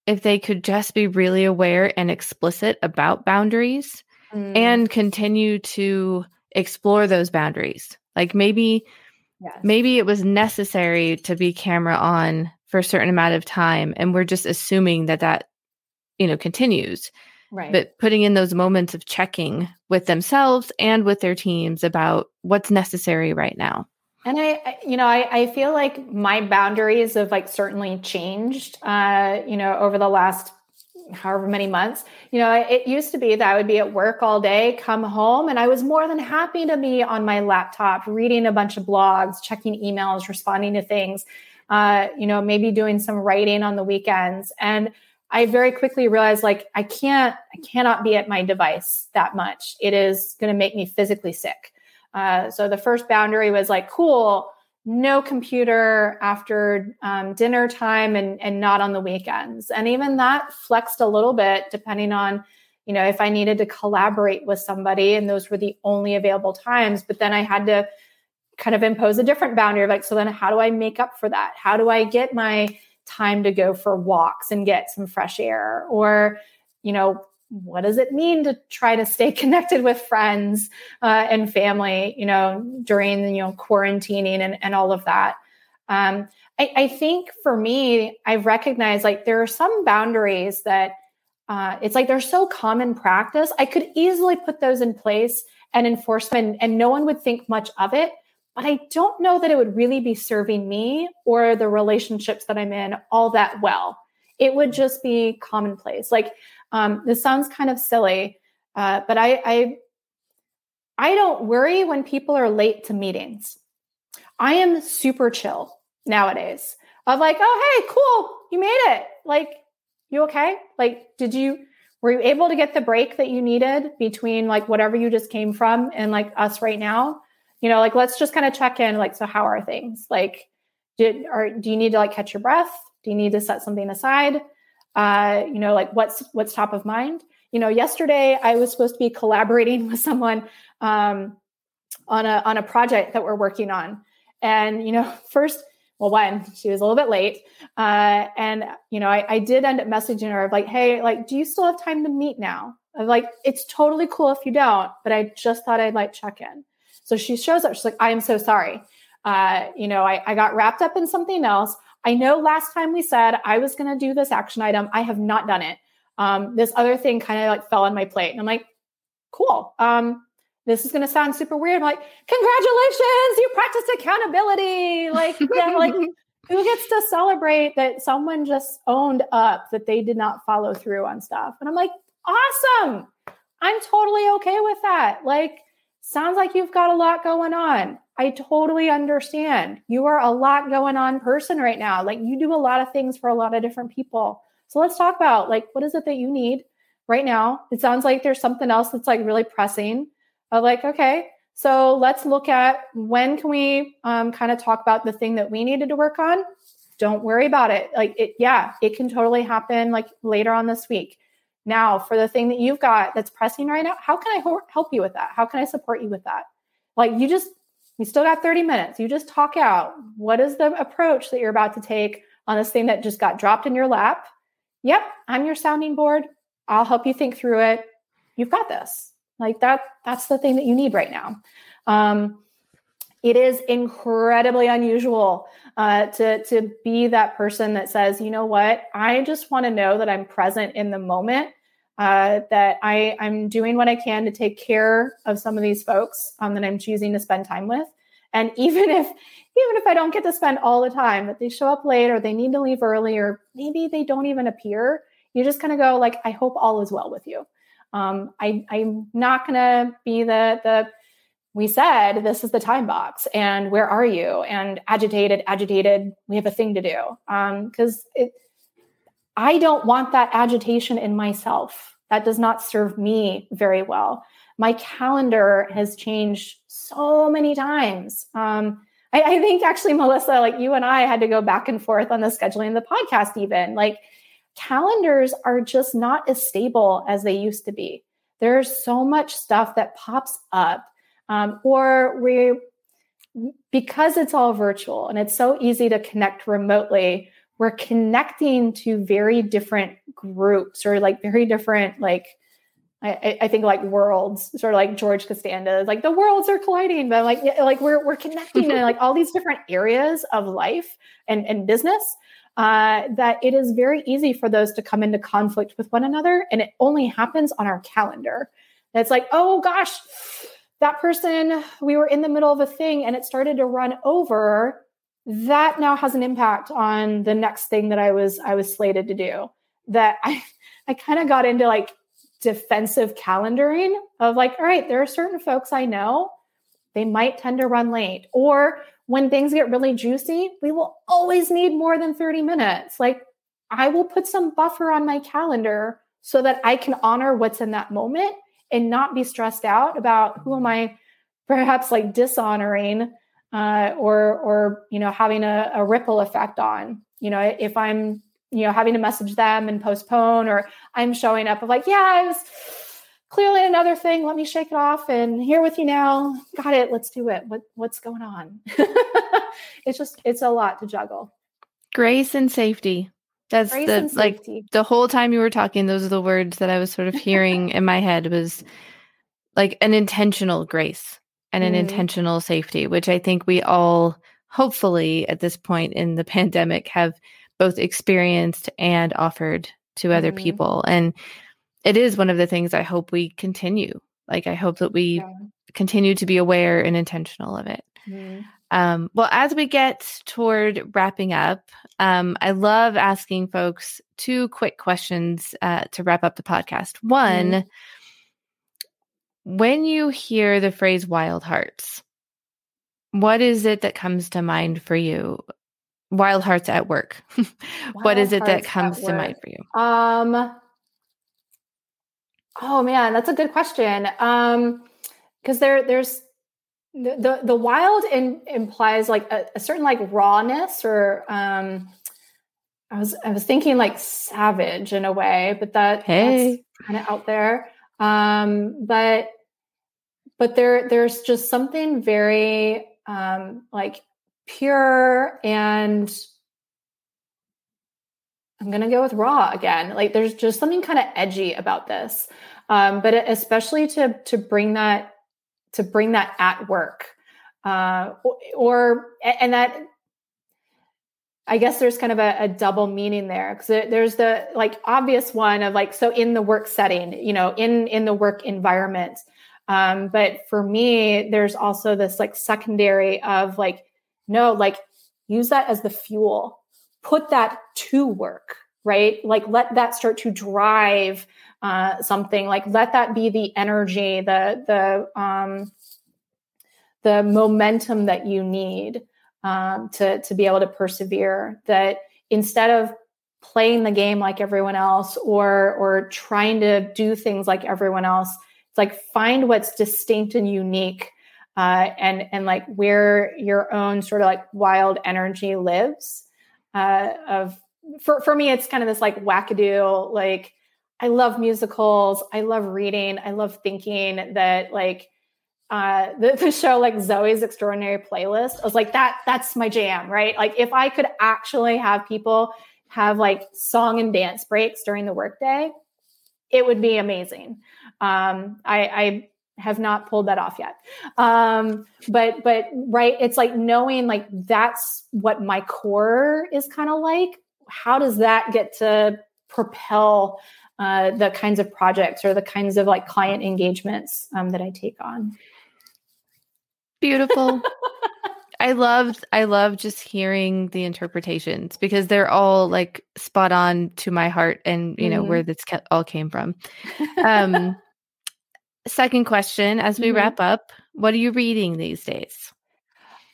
B: if they could just be really aware and explicit about boundaries mm. and continue to explore those boundaries like maybe yes. maybe it was necessary to be camera on for a certain amount of time and we're just assuming that that you know continues. Right. But putting in those moments of checking with themselves and with their teams about what's necessary right now.
C: And I, you know, I, I feel like my boundaries have like certainly changed, uh, you know, over the last however many months. You know, it used to be that I would be at work all day, come home, and I was more than happy to be on my laptop reading a bunch of blogs, checking emails, responding to things, uh, you know, maybe doing some writing on the weekends. And I very quickly realized like I can't, I cannot be at my device that much. It is going to make me physically sick. Uh, so the first boundary was like, cool no computer after um, dinner time and, and not on the weekends. And even that flexed a little bit depending on, you know, if I needed to collaborate with somebody and those were the only available times. But then I had to kind of impose a different boundary of like, so then how do I make up for that? How do I get my time to go for walks and get some fresh air? Or, you know, what does it mean to try to stay connected with friends uh, and family you know during you know quarantining and, and all of that um, I, I, think for me i've recognized like there are some boundaries that uh, it's like they're so common practice. I could easily put those in place and enforce them, and, and no one would think much of it. But I don't know that it would really be serving me or the relationships that I'm in all that well. It would just be commonplace. Like um, this sounds kind of silly, uh, but I, I I don't worry when people are late to meetings. I am super chill nowadays. Of like, oh hey, cool, you made it. Like, you okay? Like, did you were you able to get the break that you needed between like whatever you just came from and like us right now? You know, like let's just kind of check in. Like, so how are things? Like, did or do you need to like catch your breath? Do you need to set something aside? Uh, you know, like what's what's top of mind? You know, yesterday I was supposed to be collaborating with someone um, on a on a project that we're working on, and you know, first well, one, she was a little bit late. Uh, and, you know, I, I, did end up messaging her of like, hey, like, do you still have time to meet now? Of like, it's totally cool if you don't, but I just thought I'd like check in. So she shows up. She's like, I am so sorry. Uh, you know, I, I got wrapped up in something else. I know last time we said I was going to do this action item. I have not done it. Um, this other thing kind of like fell on my plate. And I'm like, cool. Um, this is going to sound super weird. I'm like, congratulations, you practiced accountability. Like, yeah, like who gets to celebrate that someone just owned up that they did not follow through on stuff? And I'm like, awesome. I'm totally okay with that. Like, sounds like you've got a lot going on. I totally understand. You are a lot going on person right now. Like, you do a lot of things for a lot of different people. So let's talk about like, what is it that you need right now? It sounds like there's something else that's like really pressing of like, okay, so let's look at when can we um, kind of talk about the thing that we needed to work on. Don't worry about it. Like it, yeah, it can totally happen like later on this week. Now, for the thing that you've got that's pressing right now, how can I help you with that? How can I support you with that? Like you just, you still got 30 minutes. You just talk out. What is the approach that you're about to take on this thing that just got dropped in your lap? Yep, I'm your sounding board. I'll help you think through it. You've got this. Like that, that's the thing that you need right now. Um, it is incredibly unusual uh, to to be that person that says, you know what, I just want to know that I'm present in the moment, uh, that I I'm doing what I can to take care of some of these folks um, that I'm choosing to spend time with, and even if even if I don't get to spend all the time, that they show up late or they need to leave early or maybe they don't even appear, you just kind of go like, I hope all is well with you. Um, I, I'm not to be the the we said this is the time box and where are you? And agitated agitated we have a thing to do. Because um, it i don't want that agitation in myself. That does not serve me very well. My calendar has changed so many times. Um, I, I think actually melissa like you and i had to go back and forth on the scheduling of the podcast even. Like calendars are just not as stable as they used to be. There's so much stuff that pops up, um, or we, because it's all virtual and it's so easy to connect remotely, we're connecting to very different groups or like very different, like, I, I, think like worlds, sort of like George Costanza, like the worlds are colliding, but like like we're we're connecting in like all these different areas of life and, and business uh, that it is very easy for those to come into conflict with one another. And it only happens on our calendar. It's like, oh gosh, that person, we were in the middle of a thing and it started to run over. That now has an impact on the next thing that I was I was slated to do. That I I kind of got into like defensive calendaring of like, all right, there are certain folks I know, they might tend to run late. Or when things get really juicy, we will always need more than 30 minutes. Like I will put some buffer on my calendar so that I can honor what's in that moment and not be stressed out about who am I perhaps like dishonoring uh, or or you know having a, a ripple effect on. You know, if I'm you know having to message them and postpone or I'm showing up of like, yeah, I was clearly another thing. Let me shake it off and here with you now. Got it. Let's do it. What what's going on? it's just it's a lot to juggle.
B: Grace and safety. That's Grace the like the whole time you were talking, those are the words that I was sort of hearing in my head was like an intentional grace and an mm. intentional safety, which I think we all hopefully at this point in the pandemic have both experienced and offered to other mm-hmm. people. And it is one of the things I hope we continue. Like, I hope that we yeah. continue to be aware and intentional of it. Mm-hmm. Um, well, as we get toward wrapping up, um, I love asking folks two quick questions uh, to wrap up the podcast. One. When you hear the phrase wild hearts, what is it that comes to mind for you? Wild hearts at work. what is it that comes to mind for you?
C: Um, oh man, that's a good question. Um, because there, there's the, the, the wild in, implies like a, a, certain like rawness or um I was I was thinking like savage in a way, but that hey. that's kind of out there. Um but but there there's just something very um like pure and I'm to go with raw again. Like there's just something kind of edgy about this. Um but especially to to bring that to bring that at work uh, or and that i guess there's kind of a, a double meaning there because there's the like obvious one of like so in the work setting you know in in the work environment. Um, but for me there's also this like secondary of like no like use that as the fuel. Put that to work right? Like let that start to drive uh, something. Like let that be the energy the the um, the momentum that you need um, to to be able to persevere that instead of playing the game like everyone else or or trying to do things like everyone else it's like find what's distinct and unique uh, and and like where your own sort of like wild energy lives uh, of for, for me it's kind of this like wackadoo like I love musicals. I love reading. I love thinking that like uh, the, the show like Zoe's Extraordinary Playlist. I was like, that that's my jam, right? Like if I could actually have people have like song and dance breaks during the workday, it would be amazing. Um, I, I have not pulled that off yet. Um, but but right, it's like knowing like that's what my core is kind of like. How does that get to propel uh, the kinds of projects or the kinds of like client engagements um, that I take on.
B: Beautiful. I loved I love just hearing the interpretations because they're all like spot on to my heart and you know mm-hmm. where this all came from. Um second question as we mm-hmm. wrap up, what are you reading these days?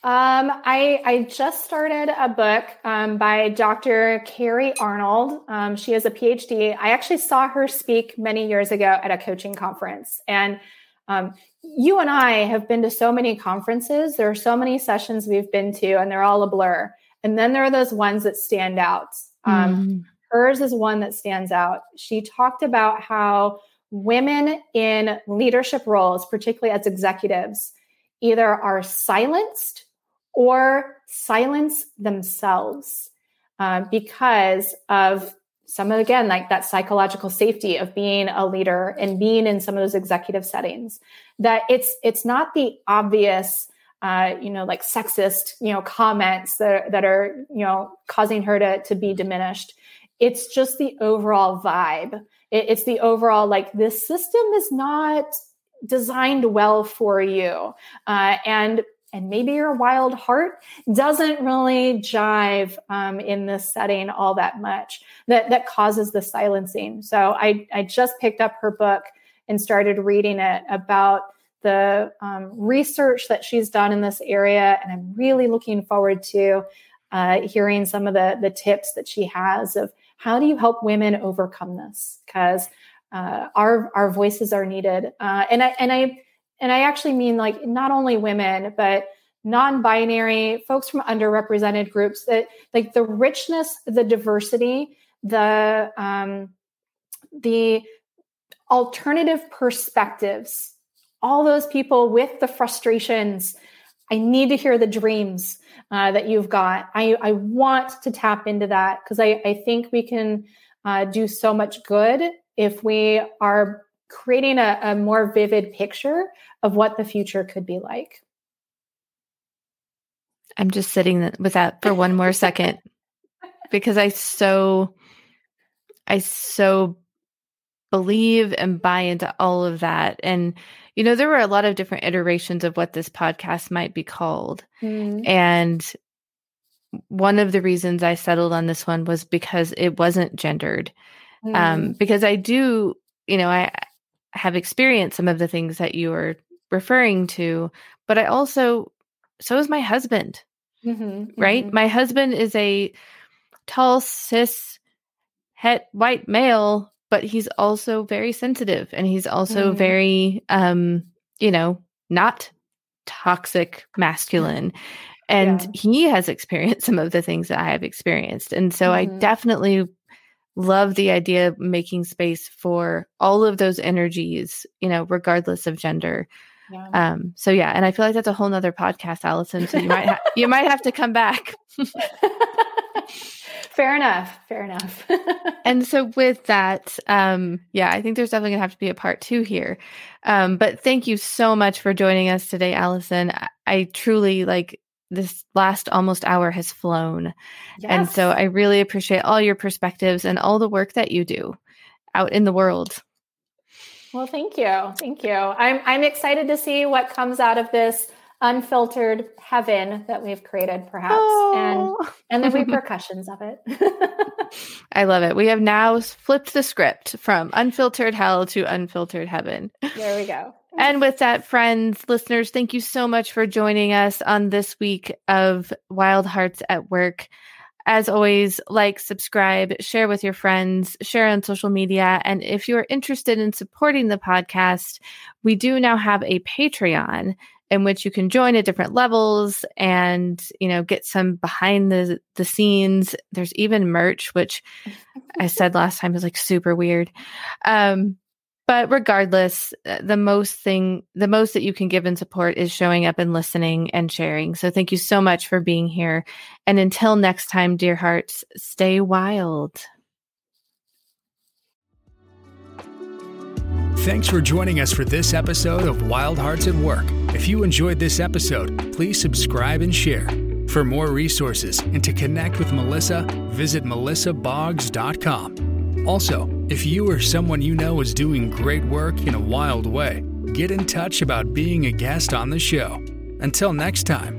C: Um, I, I just started a book um, by Dr. Carrie Arnold. Um, she has a PhD. I actually saw her speak many years ago at a coaching conference. And um, you and I have been to so many conferences. There are so many sessions we've been to, and they're all a blur. And then there are those ones that stand out. Mm. Hers is one that stands out. She talked about how women in leadership roles, particularly as executives, either are silenced or silence themselves uh, because of some again like that psychological safety of being a leader and being in some of those executive settings that it's it's not the obvious uh, you know like sexist you know comments that, that are you know causing her to, to be diminished. It's just the overall vibe. It, it's the overall like this system is not designed well for you. Uh, and and maybe your wild heart doesn't really jive um, in this setting all that much that that causes the silencing. So i i just picked up her book and started reading it about the um, research that she's done in this area and i'm really looking forward to uh, hearing some of the the tips that she has of how do you help women overcome this? Because uh, our our voices are needed. Uh, and i and i and I actually mean like not only women, but non-binary folks from underrepresented groups that like the richness, the diversity, the um, the alternative perspectives, all those people with the frustrations. I need to hear the dreams uh, that you've got. I, I want to tap into that because I, I think we can uh, do so much good if we are creating a, a more vivid picture of what the future could be like.
B: I'm just sitting with that for one more second because I so I so believe and buy into all of that. And, you know, there were a lot of different iterations of what this podcast might be called. Mm. And one of the reasons I settled on this one was because it wasn't gendered. Um, mm. Um, because I do, you know, I have experienced some of the things that you were referring to, but I also, so is my husband, mm-hmm, right? Mm-hmm. My husband is a tall, cis, het, white male, but he's also very sensitive and he's also mm. very, um, you know, not toxic masculine. And yeah. he has experienced some of the things that I have experienced. And so mm-hmm. I definitely love the idea of making space for all of those energies, you know, regardless of gender. Yeah. Um, so yeah, and I feel like that's a whole nother podcast, Allison. So you might ha- you might have to come back.
C: fair enough. Fair enough.
B: and so with that, um, yeah, I think there's definitely gonna have to be a part two here. Um, but thank you so much for joining us today, Allison. I, I truly like this last almost hour has flown. Yes. And so I really appreciate all your perspectives and all the work that you do out in the world.
C: Well, thank you. Thank you. I'm I'm excited to see what comes out of this unfiltered heaven that we've created perhaps oh. and and the repercussions of it.
B: I love it. We have now flipped the script from unfiltered hell to unfiltered heaven.
C: There we go.
B: And with that, friends, listeners, thank you so much for joining us on this week of Wild Hearts at Work. As always, like, subscribe, share with your friends, share on social media. And if you're interested in supporting the podcast, we do now have a Patreon in which you can join at different levels and you know get some behind the the scenes there's even merch which i said last time is like super weird um but regardless uh, the most thing the most that you can give in support is showing up and listening and sharing so thank you so much for being here and until next time dear hearts stay wild
A: Thanks for joining us for this episode of Wild Hearts at Work. If you enjoyed this episode, please subscribe and share. For more resources and to connect with Melissa, visit melissaboggs.com. Also, if you or someone you know is doing great work in a wild way, get in touch about being a guest on the show. Until next time.